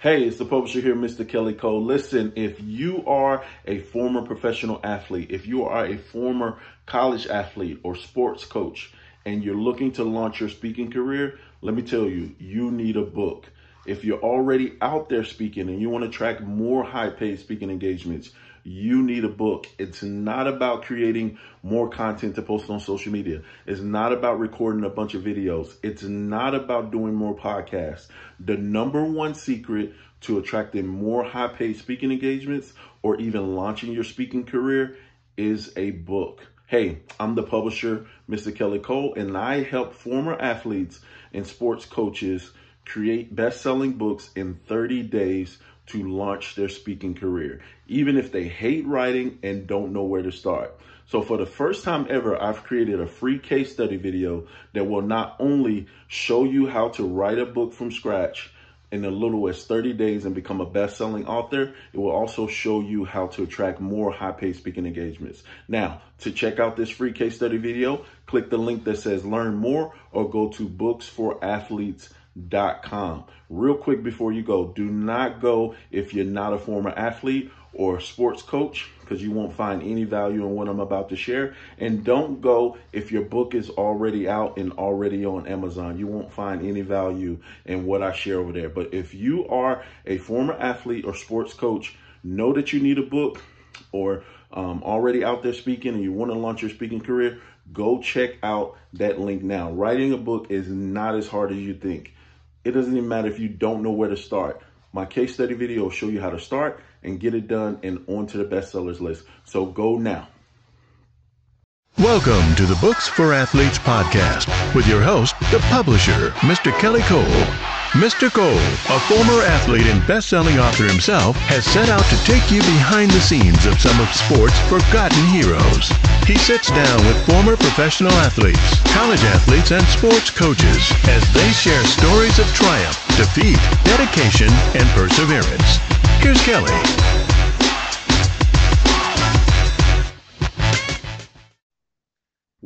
Hey, it's the publisher here, Mr. Kelly Cole. Listen, if you are a former professional athlete, if you are a former college athlete or sports coach, and you're looking to launch your speaking career, let me tell you, you need a book. If you're already out there speaking and you want to track more high paid speaking engagements, you need a book. It's not about creating more content to post on social media. It's not about recording a bunch of videos. It's not about doing more podcasts. The number one secret to attracting more high paid speaking engagements or even launching your speaking career is a book. Hey, I'm the publisher, Mr. Kelly Cole, and I help former athletes and sports coaches create best selling books in 30 days to launch their speaking career, even if they hate writing and don't know where to start. So for the first time ever, I've created a free case study video that will not only show you how to write a book from scratch in as little as 30 days and become a best-selling author, it will also show you how to attract more high-paid speaking engagements. Now, to check out this free case study video, click the link that says learn more or go to booksforathletes.com com. Real quick before you go, do not go if you're not a former athlete or sports coach because you won't find any value in what I'm about to share. And don't go if your book is already out and already on Amazon. You won't find any value in what I share over there. But if you are a former athlete or sports coach, know that you need a book or um, already out there speaking and you want to launch your speaking career, go check out that link now. Writing a book is not as hard as you think. It doesn't even matter if you don't know where to start. My case study video will show you how to start and get it done and onto the bestsellers list. So go now. Welcome to the Books for Athletes podcast with your host, the publisher, Mr. Kelly Cole. Mr. Cole, a former athlete and best-selling author himself, has set out to take you behind the scenes of some of sports' forgotten heroes. He sits down with former professional athletes, college athletes, and sports coaches as they share stories of triumph, defeat, dedication, and perseverance. Here's Kelly.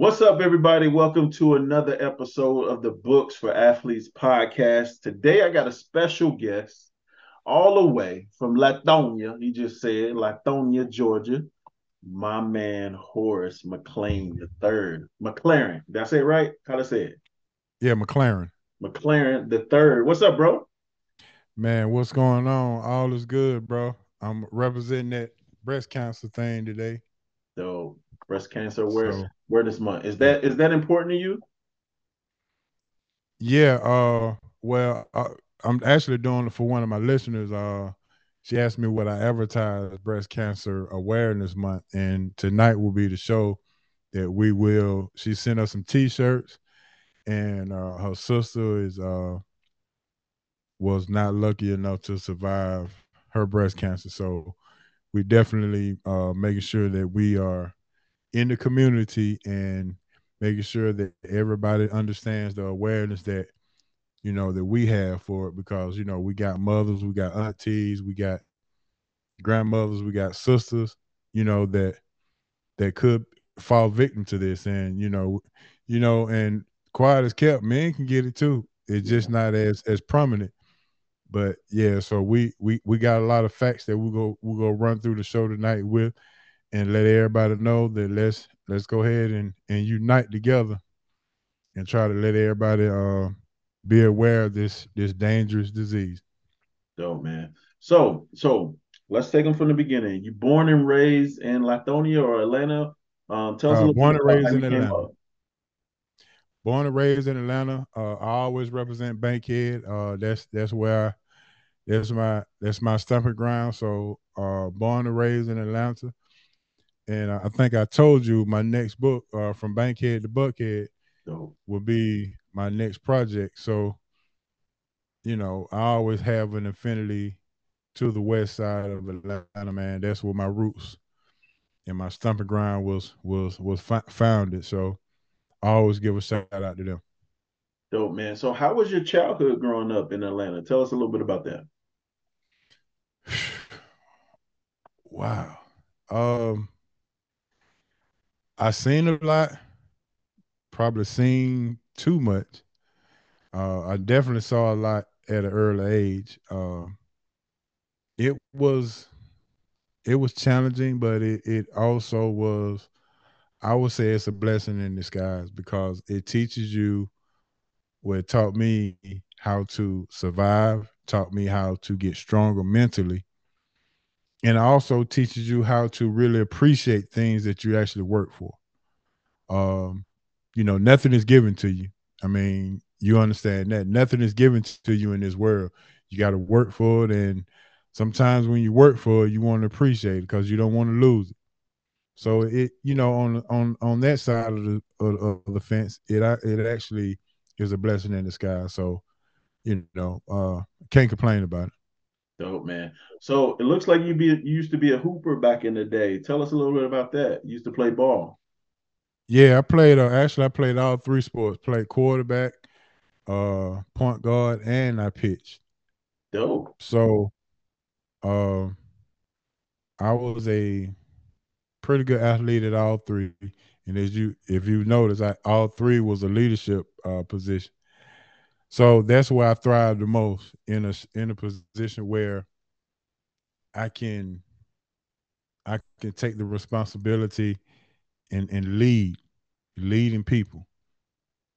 What's up, everybody? Welcome to another episode of the Books for Athletes podcast. Today, I got a special guest all the way from Lithonia. He just said Lithonia, Georgia. My man Horace McLean the third. McClarin. Did I say it right? How to say it? Yeah, McClarin. McClarin the third. What's up, bro? Man, what's going on? All is good, bro. I'm representing that breast cancer thing today. So breast cancer awareness so, awareness month. Is that is that important to you? Yeah. Uh. Well, uh, I'm actually doing it for one of my listeners. Uh, she asked me what I advertise breast cancer awareness month, and tonight will be the show that we will. She sent us some T-shirts, and uh, her sister is uh was not lucky enough to survive her breast cancer, so we definitely uh making sure that we are in the community and making sure that everybody understands the awareness that you know that we have for it because you know we got mothers we got aunties we got grandmothers we got sisters you know that that could fall victim to this. And you know you know and quiet as kept men can get it too. It's just not as as prominent. But yeah so we we we got a lot of facts that we go we go run through the show tonight with and let everybody know that let's let's go ahead and and unite together and try to let everybody uh be aware of this this dangerous disease. Dope, man. So so let's take them from the beginning. You born and raised in Lithonia or Atlanta? Um, tell us uh, a little born and raised in Atlanta. Born and raised in Atlanta. Uh, I always represent Bankhead. Uh, that's that's where I, that's my that's my stomping ground. So uh, born and raised in Atlanta and I think I told you my next book, uh, from Bankhead to Buckhead, oh. will be my next project. So, you know, I always have an affinity to the west side of Atlanta, man. That's where my roots and my stomping ground was was was founded. So, I always give a shout out to them. Dope, man. So, how was your childhood growing up in Atlanta? Tell us a little bit about that. wow. Um I seen a lot, probably seen too much. Uh, I definitely saw a lot at an early age. Uh, it was it was challenging, but it it also was I would say it's a blessing in disguise because it teaches you what it taught me how to survive, taught me how to get stronger mentally. And also teaches you how to really appreciate things that you actually work for. Um, you know, nothing is given to you. I mean, you understand that nothing is given to you in this world. You got to work for it, and sometimes when you work for it, you want to appreciate it because you don't want to lose it. So it, you know, on on on that side of the of, of the fence, it it actually is a blessing in disguise. So, you know, uh, can't complain about it. Dope, man. So it looks like you be you used to be a hooper back in the day. Tell us a little bit about that. You used to play ball. Yeah, I played. Uh, actually, I played all three sports. Played quarterback, uh, point guard, and I pitched. Dope. So, uh, I was a pretty good athlete at all three. And as you, if you notice, I, all three was a leadership uh, position. So that's where I thrive the most in a in a position where I can I can take the responsibility and and lead, leading people.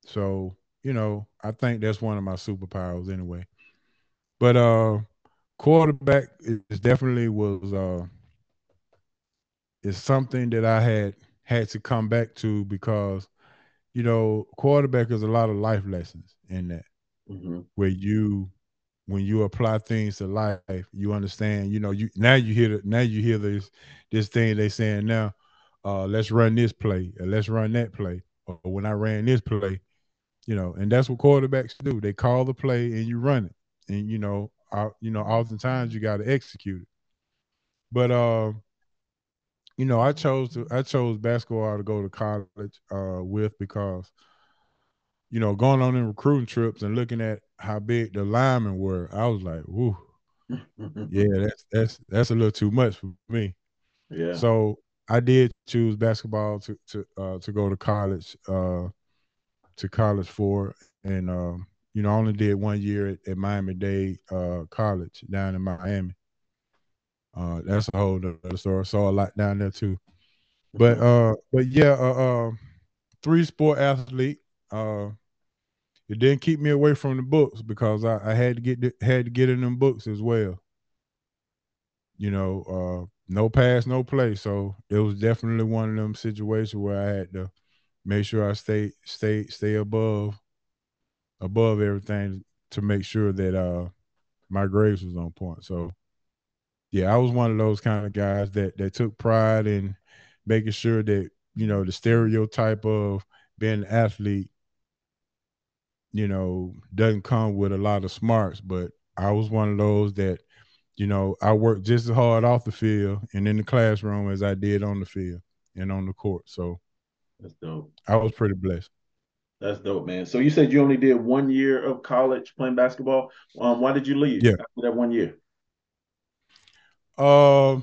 So you know, I think that's one of my superpowers anyway. But uh, quarterback is definitely was uh is something that I had had to come back to because you know quarterback is a lot of life lessons in that mm-hmm. where you when you apply things to life you understand you know you now you hear the, now you hear this this thing they saying now uh let's run this play or let's run that play. Or when I ran this play you know and that's what quarterbacks do. They call the play and you run it. And you know uh, you know oftentimes you got to execute it. But uh you know, I chose to I chose basketball to go to college uh, with because, you know, going on in recruiting trips and looking at how big the linemen were, I was like, "Whoo, yeah, that's that's that's a little too much for me." Yeah. So I did choose basketball to to uh, to go to college uh, to college for, and um, you know, I only did one year at, at Miami Dade uh, College down in Miami. Uh, that's a whole other story. Saw a lot down there too. But uh, but yeah, uh, uh three sport athlete. Uh, it didn't keep me away from the books because I, I had to get had to get in them books as well. You know, uh, no pass, no play. So it was definitely one of them situations where I had to make sure I stay stay stay above above everything to make sure that uh my grades was on point. So yeah, I was one of those kind of guys that that took pride in making sure that you know the stereotype of being an athlete, you know, doesn't come with a lot of smarts. But I was one of those that, you know, I worked just as hard off the field and in the classroom as I did on the field and on the court. So that's dope. I was pretty blessed. That's dope, man. So you said you only did one year of college playing basketball. Um, why did you leave yeah. after that one year? Uh,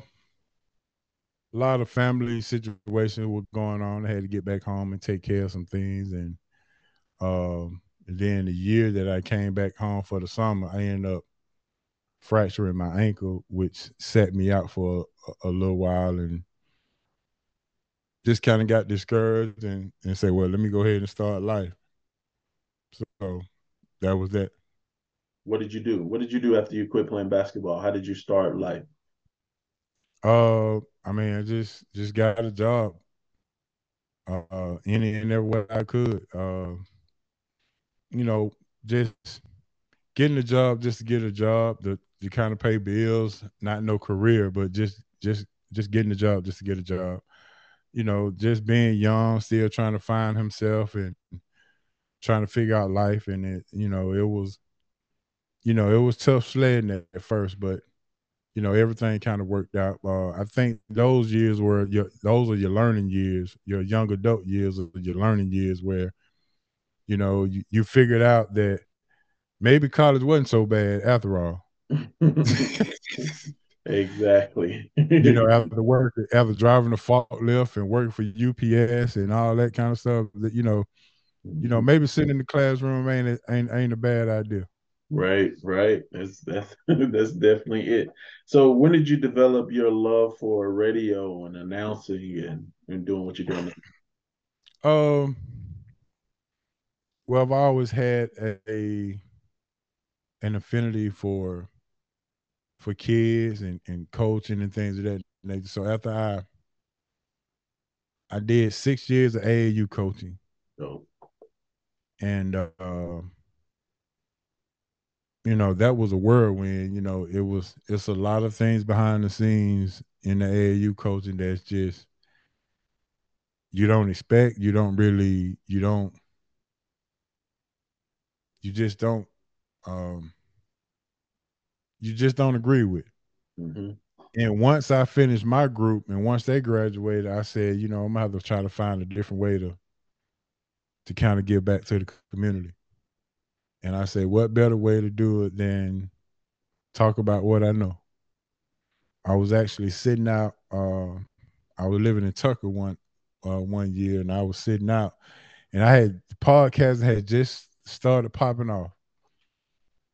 a lot of family situations were going on. I had to get back home and take care of some things, and um, and then the year that I came back home for the summer, I ended up fracturing my ankle, which set me out for a, a little while, and just kind of got discouraged and and said, well, let me go ahead and start life. So that was that. What did you do? What did you do after you quit playing basketball? How did you start life? Uh, I mean, I just just got a job. Uh, any and every way I could. Uh, you know, just getting a job just to get a job to, to kind of pay bills, not no career, but just just just getting a job just to get a job. You know, just being young, still trying to find himself and trying to figure out life. And it, you know, it was, you know, it was tough sledding at, at first, but you know everything kind of worked out. Uh, I think those years were your those are your learning years, your young adult years are your learning years where you know you, you figured out that maybe college wasn't so bad after all. exactly. you know, after work, after driving the forklift and working for UPS and all that kind of stuff, that you know, you know, mm-hmm. maybe sitting in the classroom ain't ain't ain't a bad idea. Right, right. That's that's that's definitely it. So when did you develop your love for radio and announcing and, and doing what you're doing? Um well I've always had a, a an affinity for for kids and, and coaching and things of that nature. So after I I did six years of AAU coaching. Oh. And uh, you know, that was a whirlwind. You know, it was it's a lot of things behind the scenes in the AAU coaching that's just you don't expect, you don't really, you don't, you just don't, um, you just don't agree with. Mm-hmm. And once I finished my group and once they graduated, I said, you know, I'm gonna have to try to find a different way to to kind of give back to the community. And I said, what better way to do it than talk about what I know? I was actually sitting out. Uh, I was living in Tucker one uh, one year, and I was sitting out, and I had the podcast had just started popping off,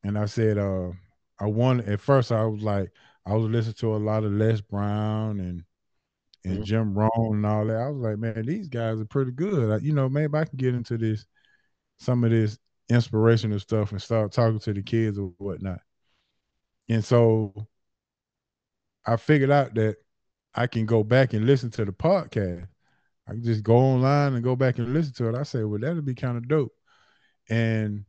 and I said, uh, I wanted at first I was like, I was listening to a lot of Les Brown and and mm-hmm. Jim Rohn and all that. I was like, man, these guys are pretty good. I, you know, maybe I can get into this some of this inspirational stuff and start talking to the kids or whatnot. And so I figured out that I can go back and listen to the podcast. I can just go online and go back and listen to it. I said, well, that'd be kind of dope. And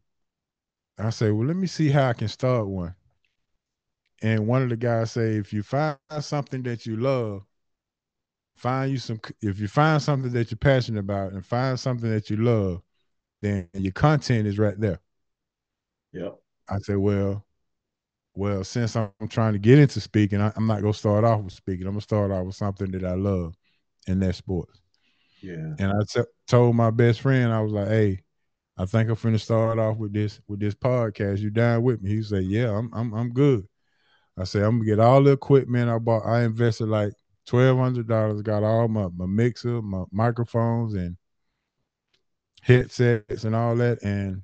I say, well, let me see how I can start one. And one of the guys say, if you find something that you love, find you some. If you find something that you're passionate about and find something that you love, then your content is right there. Yep. I say, well, well, since I'm trying to get into speaking, I, am not gonna start off with speaking. I'm gonna start off with something that I love, and that's sports. Yeah. And I t- told my best friend, I was like, hey, I think I'm finna start off with this with this podcast. You down with me? He said, yeah, I'm I'm I'm good. I said, I'm gonna get all the equipment I bought. I invested like twelve hundred dollars. Got all my my mixer, my microphones, and headsets and all that. And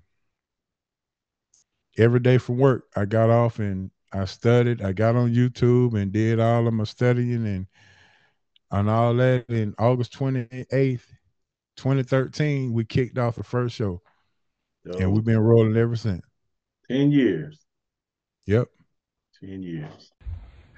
every day from work, I got off and I studied. I got on YouTube and did all of my studying and on all that. In August twenty eighth, twenty thirteen, we kicked off the first show, and we've been rolling ever since. Ten years. Yep. Ten years.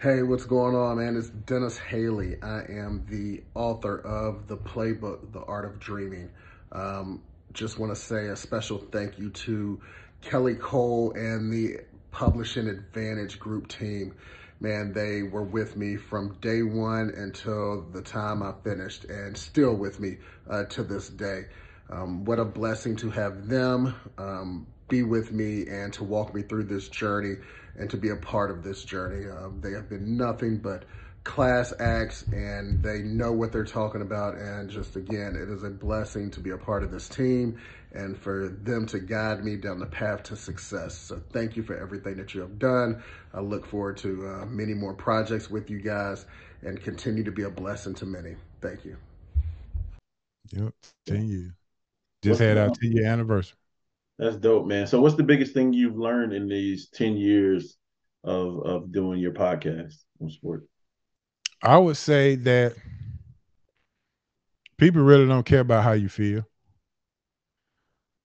Hey, what's going on, man? It's Dennis Haley. I am the author of the playbook, The Art of Dreaming. Um, just want to say a special thank you to Kelly Cole and the Publishing Advantage Group team. Man, they were with me from day one until the time I finished and still with me uh, to this day. Um, what a blessing to have them um, be with me and to walk me through this journey and to be a part of this journey. Um, they have been nothing but class acts and they know what they're talking about. And just again, it is a blessing to be a part of this team and for them to guide me down the path to success. So thank you for everything that you have done. I look forward to uh, many more projects with you guys and continue to be a blessing to many. Thank you. Yep, 10 years. Just What's had our 10 year anniversary. That's dope, man. So, what's the biggest thing you've learned in these ten years of of doing your podcast on sport? I would say that people really don't care about how you feel.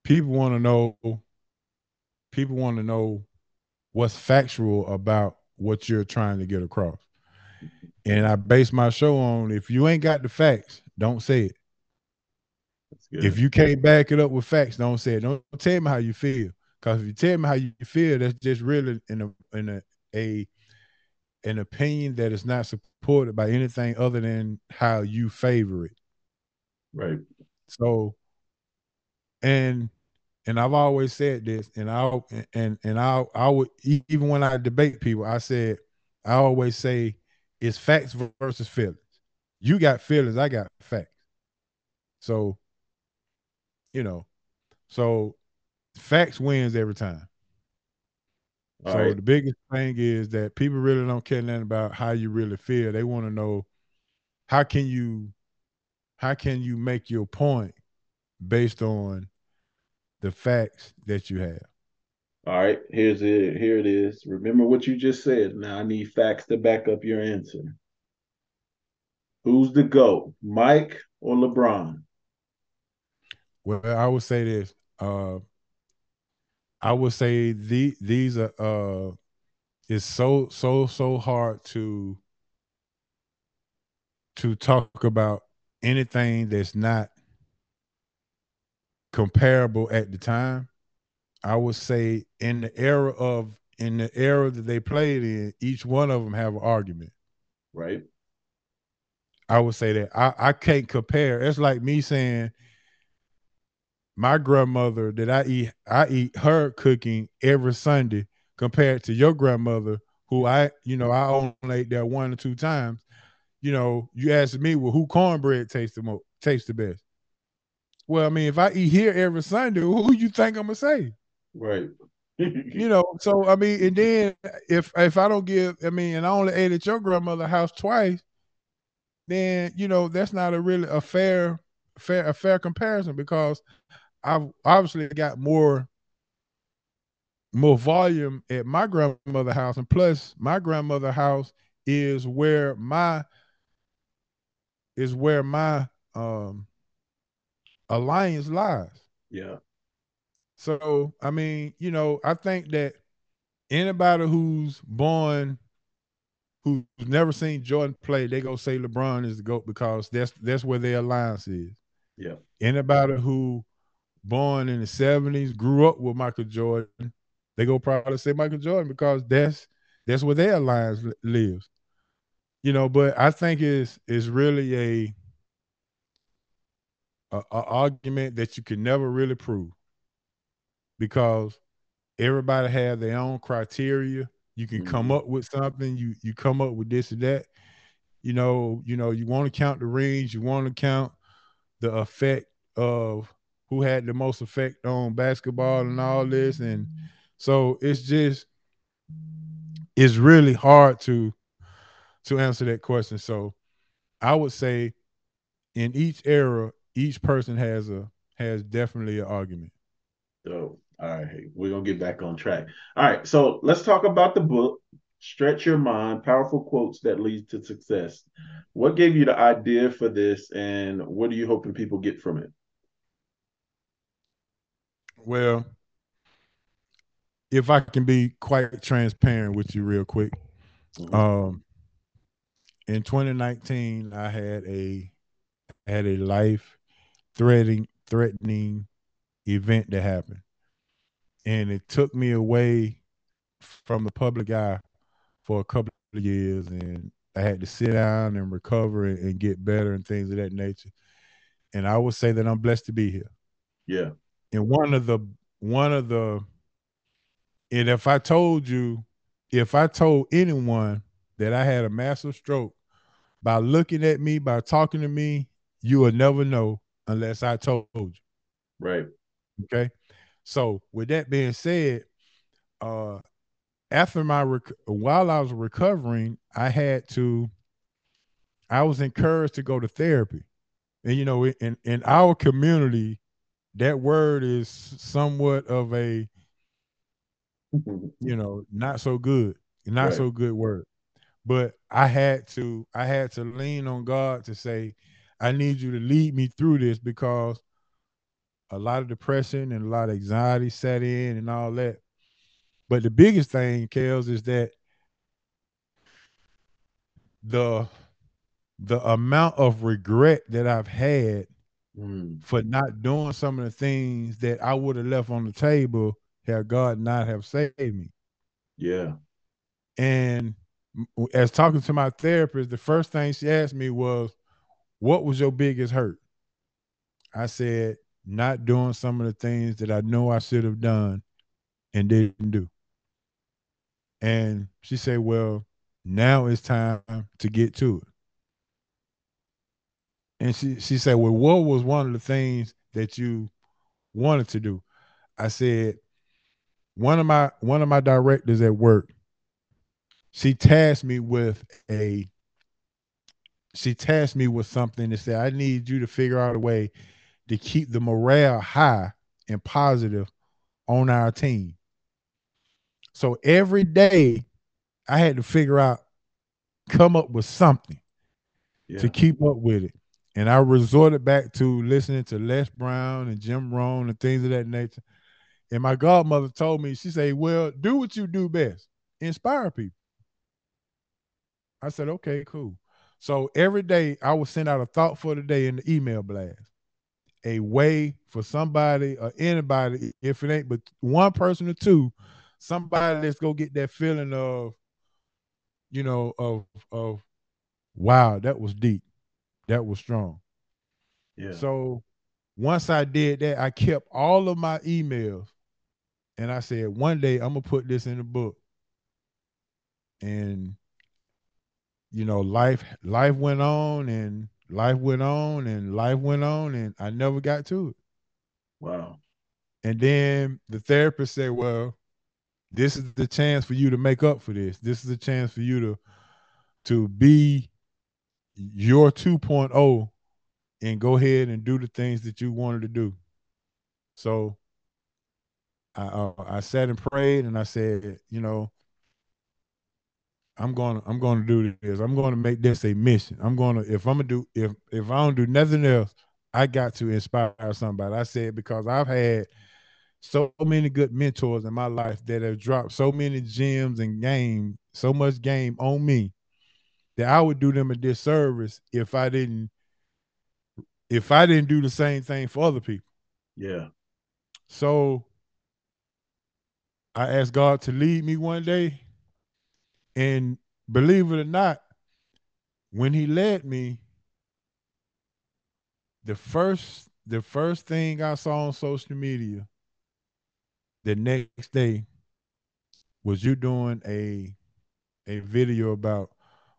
People want to know. People want to know what's factual about what you're trying to get across. And I base my show on if you ain't got the facts, don't say it. If you can't back it up with facts, don't say it. Don't tell me how you feel. Because if you tell me how you feel, that's just really in a in a, a an opinion that is not supported by anything other than how you favor it. Right. So, and and I've always said this, and I and and I I would even when I debate people, I said I always say it's facts versus feelings. You got feelings, I got facts. So you know, so facts wins every time. All so right. the biggest thing is that people really don't care nothing about how you really feel. They want to know how can you how can you make your point based on the facts that you have. All right, here's it. Here it is. Remember what you just said. Now I need facts to back up your answer. Who's the GOAT, Mike or LeBron? Well, I would say this. Uh, I would say the these are uh it's so so so hard to to talk about anything that's not comparable at the time. I would say in the era of in the era that they played in, each one of them have an argument. Right. I would say that I, I can't compare. It's like me saying my grandmother that I eat I eat her cooking every Sunday compared to your grandmother who I you know I only ate that one or two times. You know, you ask me, well, who cornbread tastes the most tastes the best? Well, I mean, if I eat here every Sunday, who you think I'm gonna say? Right. you know, so I mean, and then if if I don't give, I mean, and I only ate at your grandmother's house twice, then you know that's not a really a fair fair a fair comparison because I've obviously got more more volume at my grandmother house, and plus my grandmother house is where my is where my um alliance lies. Yeah. So I mean, you know, I think that anybody who's born who's never seen Jordan play, they go say LeBron is the GOAT because that's that's where their alliance is. Yeah. Anybody who born in the 70s, grew up with Michael Jordan, they go probably say Michael Jordan because that's that's where their alliance lives. You know, but I think it's it's really a, a, a argument that you can never really prove because everybody have their own criteria. You can mm-hmm. come up with something. You you come up with this or that. You know, you know, you want to count the rings. You want to count the effect of who had the most effect on basketball and all this, and so it's just it's really hard to to answer that question. So I would say in each era, each person has a has definitely an argument. So all right, we're gonna get back on track. All right, so let's talk about the book. Stretch your mind, powerful quotes that lead to success. What gave you the idea for this, and what are you hoping people get from it? Well, if I can be quite transparent with you, real quick, mm-hmm. um, in 2019, I had a had a life threatening threatening event that happened and it took me away from the public eye for a couple of years and I had to sit down and recover and get better and things of that nature. And I would say that I'm blessed to be here. Yeah. And one of the one of the and if I told you, if I told anyone that I had a massive stroke by looking at me, by talking to me, you will never know unless I told you. Right. Okay. So with that being said, uh, after my rec- while I was recovering, I had to. I was encouraged to go to therapy, and you know, in in our community, that word is somewhat of a, mm-hmm. you know, not so good, not right. so good word. But I had to, I had to lean on God to say, I need you to lead me through this because a lot of depression and a lot of anxiety set in and all that. But the biggest thing, Kels, is that the the amount of regret that I've had mm. for not doing some of the things that I would have left on the table had God not have saved me. Yeah. And as talking to my therapist, the first thing she asked me was, What was your biggest hurt? I said, not doing some of the things that I know I should have done and didn't do. And she said, Well, now it's time to get to it. And she, she said, Well, what was one of the things that you wanted to do? I said, one of my one of my directors at work, she tasked me with a she tasked me with something to say, I need you to figure out a way to keep the morale high and positive on our team. So every day I had to figure out, come up with something yeah. to keep up with it. And I resorted back to listening to Les Brown and Jim Rohn and things of that nature. And my godmother told me, she said, Well, do what you do best, inspire people. I said, Okay, cool. So every day I would send out a thought for the day in the email blast. A way for somebody or anybody, if it ain't but one person or two, somebody let's go get that feeling of, you know, of of wow, that was deep. That was strong. Yeah. So once I did that, I kept all of my emails and I said, one day I'm gonna put this in a book. And you know, life life went on and life went on and life went on and I never got to it. Wow. And then the therapist said, Well, this is the chance for you to make up for this. This is a chance for you to to be your 2.0 and go ahead and do the things that you wanted to do. So I uh, I sat and prayed and I said, you know, I'm going to I'm going to do this. I'm going to make this a mission. I'm going to if I'm going to do if if I don't do nothing else, I got to inspire somebody. I said because I've had so many good mentors in my life that have dropped so many gems and game, so much game on me that I would do them a disservice if I didn't if I didn't do the same thing for other people. Yeah. So I asked God to lead me one day. And believe it or not, when he led me, the first the first thing I saw on social media the next day was you doing a a video about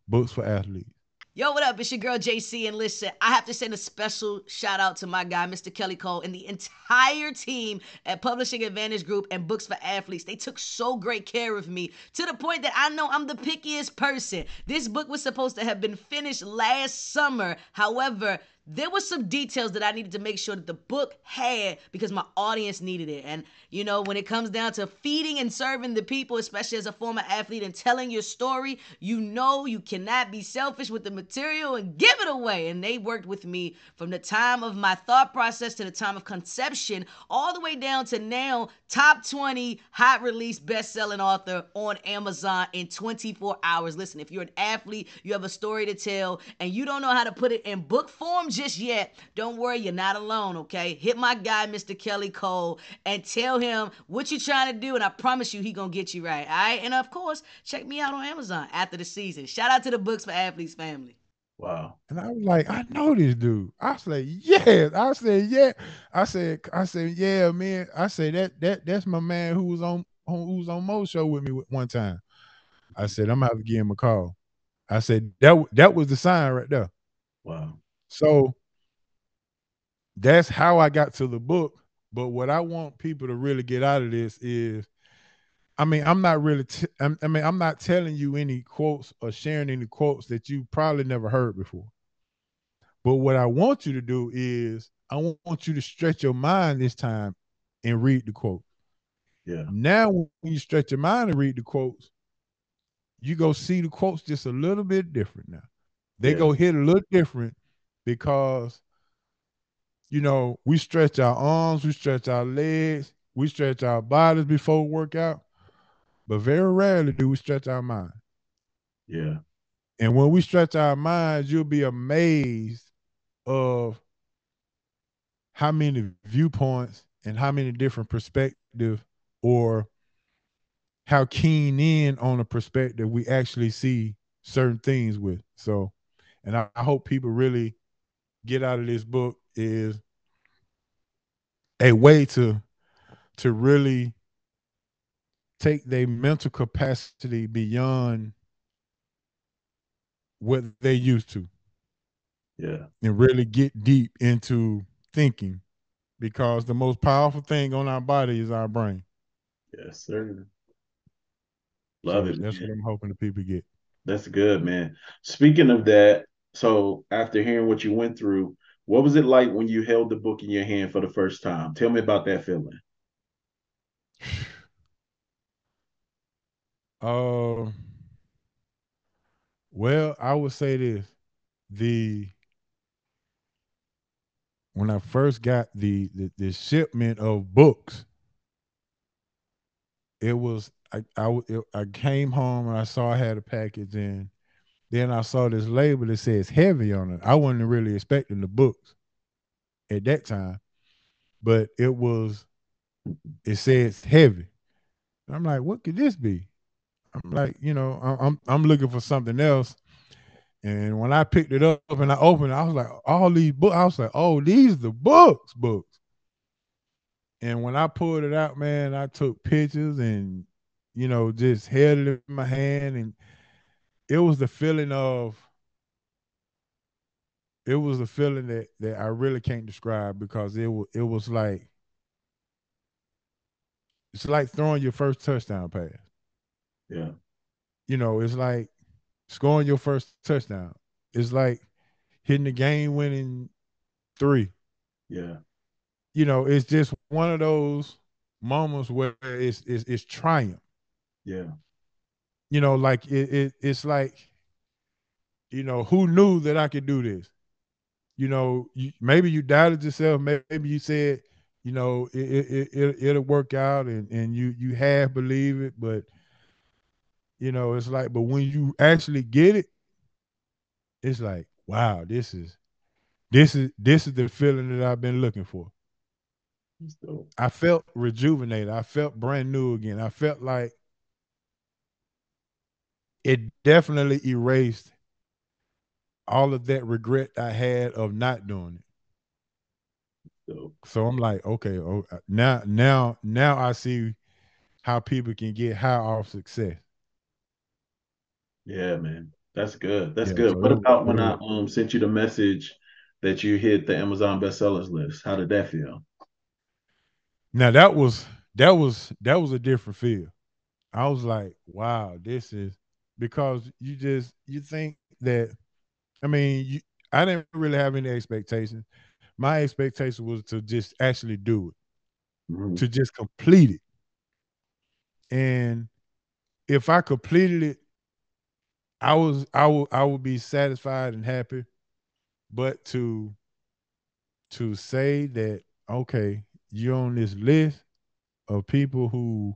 books for athletes. Yo, what up? It's your girl JC, and listen, I have to send a special shout out to my guy, Mr. Kelly Cole, and the entire team at Publishing Advantage Group and Books for Athletes. They took so great care of me to the point that I know I'm the pickiest person. This book was supposed to have been finished last summer. However, there were some details that I needed to make sure that the book had because my audience needed it. And, you know, when it comes down to feeding and serving the people, especially as a former athlete and telling your story, you know you cannot be selfish with the material and give it away. And they worked with me from the time of my thought process to the time of conception, all the way down to now, top 20 hot release best selling author on Amazon in 24 hours. Listen, if you're an athlete, you have a story to tell, and you don't know how to put it in book form, just yet, don't worry, you're not alone, okay? Hit my guy, Mr. Kelly Cole, and tell him what you're trying to do, and I promise you he gonna get you right, all right? And of course, check me out on Amazon after the season. Shout out to the Books for Athletes family. Wow. And I was like, I know this dude. I said, yeah. I said, yeah. I said, I said, yeah, man. I said that that that's my man who was on, on who was on Mo show with me one time. I said, I'm out to give him a call. I said that that was the sign right there. Wow. So that's how I got to the book. But what I want people to really get out of this is, I mean, I'm not really, t- I mean, I'm not telling you any quotes or sharing any quotes that you probably never heard before. But what I want you to do is, I want you to stretch your mind this time and read the quote. Yeah. Now, when you stretch your mind and read the quotes, you go see the quotes just a little bit different now. They yeah. go hit a little different because you know we stretch our arms, we stretch our legs, we stretch our bodies before workout, but very rarely do we stretch our mind. Yeah. And when we stretch our minds, you'll be amazed of how many viewpoints and how many different perspectives or how keen in on a perspective we actually see certain things with. So, and I, I hope people really get out of this book is a way to to really take their mental capacity beyond what they used to. Yeah. And really get deep into thinking because the most powerful thing on our body is our brain. Yes, sir. Love so it. That's man. what I'm hoping the people get. That's good, man. Speaking of that, so after hearing what you went through, what was it like when you held the book in your hand for the first time? Tell me about that feeling. Uh, well, I would say this: the when I first got the the, the shipment of books, it was I I it, I came home and I saw I had a package and then I saw this label that says heavy on it. I wasn't really expecting the books at that time, but it was it says heavy. I'm like, what could this be? I'm like, you know, I'm I'm looking for something else. And when I picked it up and I opened it, I was like, all these books. I was like, oh, these are the books, books. And when I pulled it out, man, I took pictures and, you know, just held it in my hand. And it was the feeling of, it was a feeling that that I really can't describe because it was it was like it's like throwing your first touchdown pass. Yeah. You know, it's like scoring your first touchdown. It's like hitting the game winning three. Yeah. You know, it's just one of those moments where it's it's, it's triumph. Yeah. You know, like it, it it's like, you know, who knew that I could do this? You know, you, maybe you doubted yourself. Maybe you said, you know, it, it, it it'll work out, and and you you have believe it, but you know, it's like, but when you actually get it, it's like, wow, this is this is this is the feeling that I've been looking for. I felt rejuvenated. I felt brand new again. I felt like it definitely erased all of that regret I had of not doing it. So I'm like, okay, oh, now now now I see how people can get high off success. Yeah, man. That's good. That's yeah, good. So what about when I um sent you the message that you hit the Amazon bestsellers list? How did that feel? Now that was that was that was a different feel. I was like, wow, this is because you just you think that I mean, you, I didn't really have any expectations. My expectation was to just actually do it, mm-hmm. to just complete it. And if I completed it I was I will I will be satisfied and happy, but to to say that okay, you're on this list of people who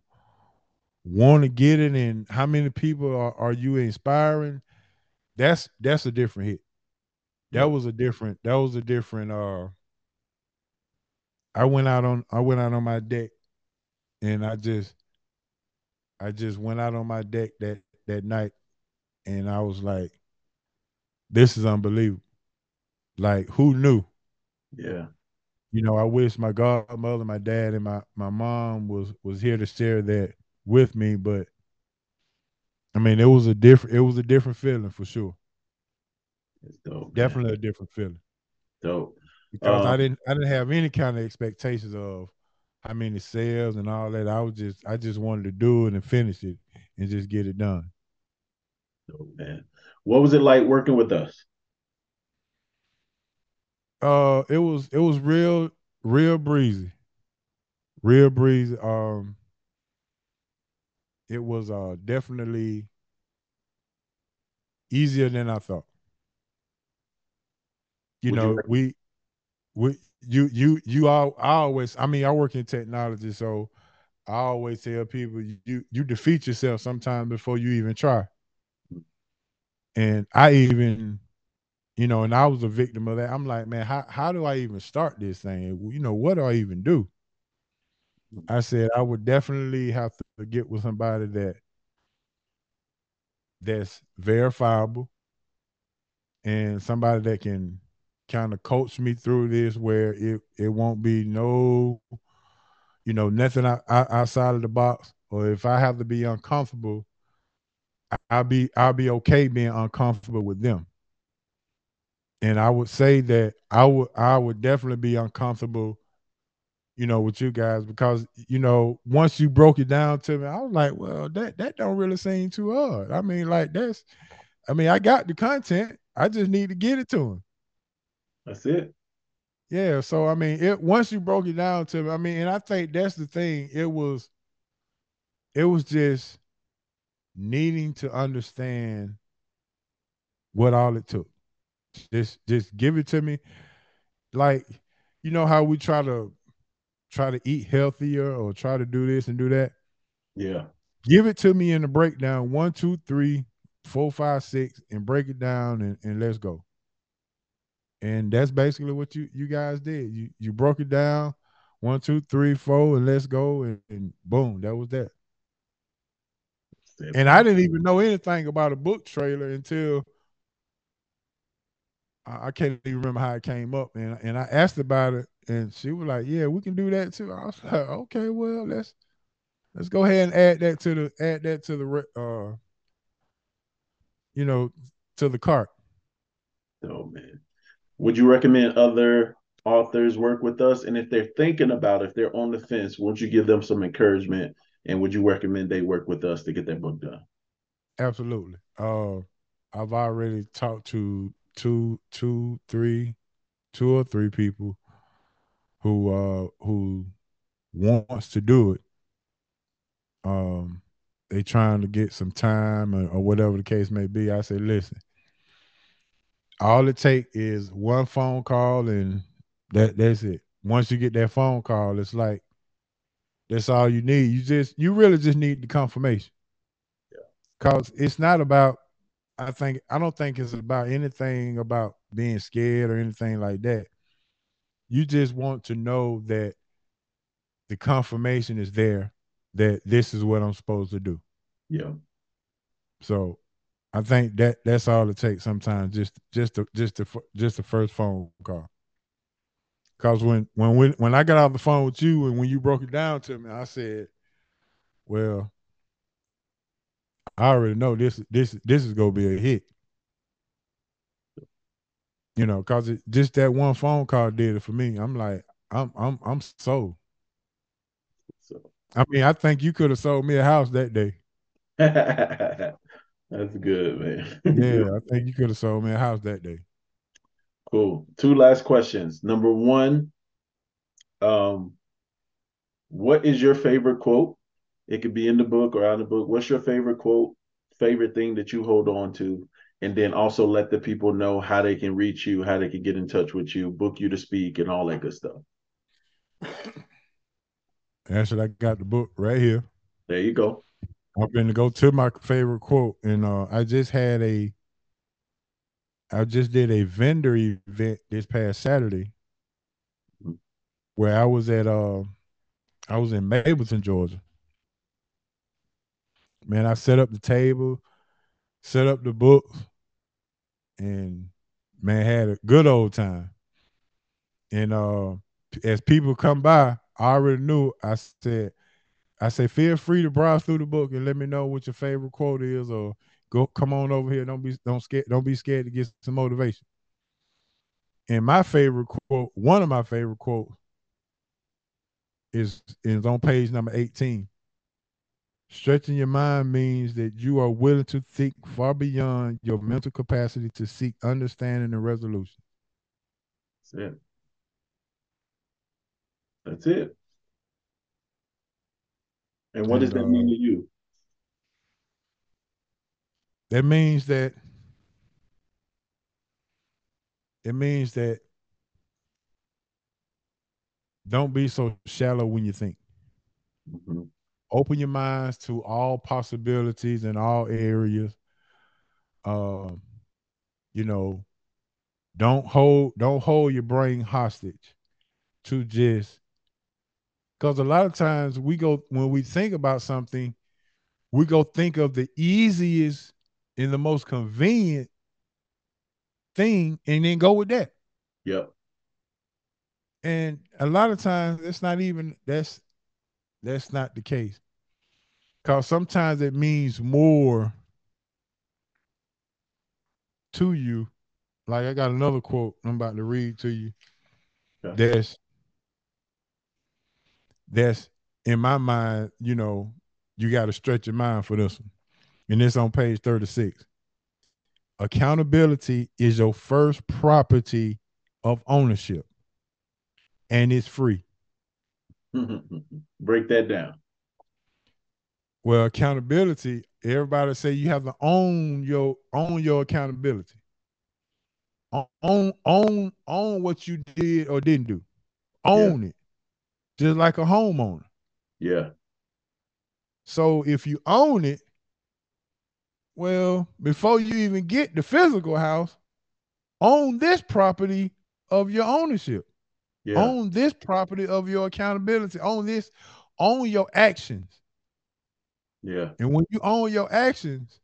want to get it and how many people are, are you inspiring that's that's a different hit that was a different that was a different uh i went out on i went out on my deck and i just i just went out on my deck that that night and I was like, this is unbelievable. Like, who knew? Yeah. You know, I wish my godmother, my dad, and my my mom was was here to share that with me, but I mean, it was a different it was a different feeling for sure. It's dope. Definitely man. a different feeling. Dope. Because um, I didn't I didn't have any kind of expectations of how many sales and all that. I was just I just wanted to do it and finish it and just get it done. Oh man, what was it like working with us? Uh, it was it was real real breezy, real breezy. Um, it was uh definitely easier than I thought. You Would know, you we we you you you all I always I mean I work in technology, so I always tell people you you defeat yourself sometimes before you even try. And I even, you know, and I was a victim of that. I'm like, man, how how do I even start this thing? You know, what do I even do? I said I would definitely have to get with somebody that that's verifiable and somebody that can kind of coach me through this where it it won't be no you know nothing outside of the box or if i have to be uncomfortable I'll be I'll be okay being uncomfortable with them. And I would say that I would I would definitely be uncomfortable, you know, with you guys because you know once you broke it down to me, I was like, well, that that don't really seem too hard. I mean, like that's, I mean, I got the content. I just need to get it to him. That's it. Yeah. So I mean, it once you broke it down to me, I mean, and I think that's the thing. It was, it was just needing to understand what all it took. Just just give it to me. Like, you know how we try to try to eat healthier or try to do this and do that. Yeah. Give it to me in the breakdown. One, two, three, four, five, six, and break it down and, and let's go. And that's basically what you you guys did. You you broke it down, one, two, three, four, and let's go. And, and boom, that was that. And I didn't even know anything about a book trailer until I can't even remember how it came up. And and I asked about it, and she was like, "Yeah, we can do that too." I was like, "Okay, well, let's let's go ahead and add that to the add that to the uh, you know, to the cart." Oh man, would you recommend other authors work with us? And if they're thinking about, if they're on the fence, would you give them some encouragement? And would you recommend they work with us to get that book done? Absolutely. Uh, I've already talked to two, two, three, two or three people who uh who wants to do it. Um, they trying to get some time or, or whatever the case may be. I say, listen, all it take is one phone call and that that's it. Once you get that phone call, it's like that's all you need. You just you really just need the confirmation. Yeah. Cause it's not about I think I don't think it's about anything about being scared or anything like that. You just want to know that the confirmation is there that this is what I'm supposed to do. Yeah. So I think that that's all it takes sometimes just just the just the just the first phone call. Cause when when when when I got off the phone with you and when you broke it down to me, I said, "Well, I already know this this this is gonna be a hit." You know, cause it just that one phone call did it for me. I'm like, I'm I'm I'm sold. So. I mean, I think you could have sold me a house that day. That's good, man. yeah, I think you could have sold me a house that day. Cool. Two last questions. Number one, um, what is your favorite quote? It could be in the book or out of the book. What's your favorite quote? Favorite thing that you hold on to? And then also let the people know how they can reach you, how they can get in touch with you, book you to speak, and all that good stuff. Actually, I got the book right here. There you go. I'm going to go to my favorite quote, and uh, I just had a I just did a vendor event this past Saturday where I was at uh I was in Mableton, Georgia. Man, I set up the table, set up the books, and man had a good old time. And uh as people come by, I already knew I said, I say, feel free to browse through the book and let me know what your favorite quote is or Go come on over here. Don't be don't scared. Don't be scared to get some motivation. And my favorite quote, one of my favorite quotes, is is on page number 18. Stretching your mind means that you are willing to think far beyond your mental capacity to seek understanding and resolution. That's it. That's it. And what and, does that uh, mean to you? That means that it means that don't be so shallow when you think. Mm-hmm. Open your minds to all possibilities in all areas. Um, you know, don't hold don't hold your brain hostage to just because a lot of times we go when we think about something, we go think of the easiest and the most convenient thing and then go with that. Yep. And a lot of times it's not even that's that's not the case. Cause sometimes it means more to you. Like I got another quote I'm about to read to you. Yeah. That's that's in my mind, you know, you got to stretch your mind for this one and it's on page 36. Accountability is your first property of ownership, and it's free. Break that down. Well, accountability, everybody say you have to own your own your accountability. Own own own what you did or didn't do. Own yeah. it. Just like a homeowner. Yeah. So if you own it, well, before you even get the physical house, own this property of your ownership. Yeah. Own this property of your accountability. Own this, own your actions. Yeah. And when you own your actions,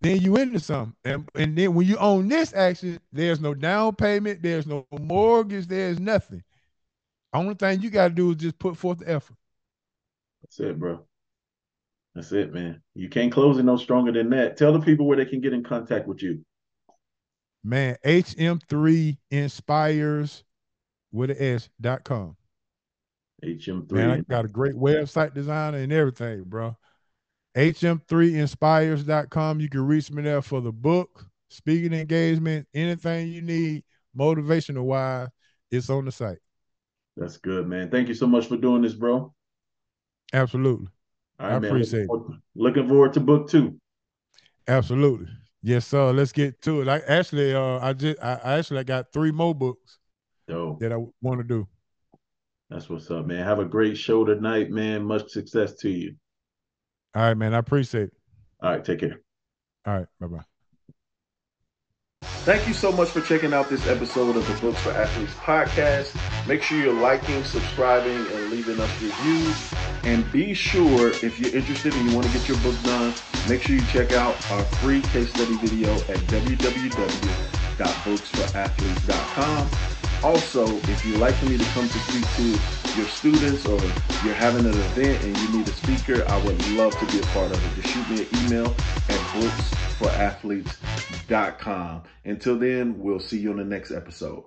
then you into something. And, and then when you own this action, there's no down payment, there's no mortgage, there's nothing. Only thing you got to do is just put forth the effort. That's it, bro. That's it, man. You can't close it no stronger than that. Tell the people where they can get in contact with you. Man, HM3 inspires with an S dot com. HM3. Man, I got a great website designer and everything, bro. HM3inspires.com. You can reach me there for the book, speaking engagement, anything you need, motivational wise, it's on the site. That's good, man. Thank you so much for doing this, bro. Absolutely. I appreciate looking it. Looking forward to book two. Absolutely. Yes, sir. Let's get to it. I actually uh I just I, I actually got three more books Dope. that I want to do. That's what's up, man. Have a great show tonight, man. Much success to you. All right, man. I appreciate it. All right, take care. All right, bye bye. Thank you so much for checking out this episode of the Books for Athletes podcast. Make sure you're liking, subscribing, and leaving us reviews. And be sure, if you're interested and you want to get your book done, make sure you check out our free case study video at www.booksforathletes.com. Also, if you'd like for me to come to speak to your students or you're having an event and you need a speaker, I would love to be a part of it. Just shoot me an email at booksforathletes.com. Until then, we'll see you on the next episode.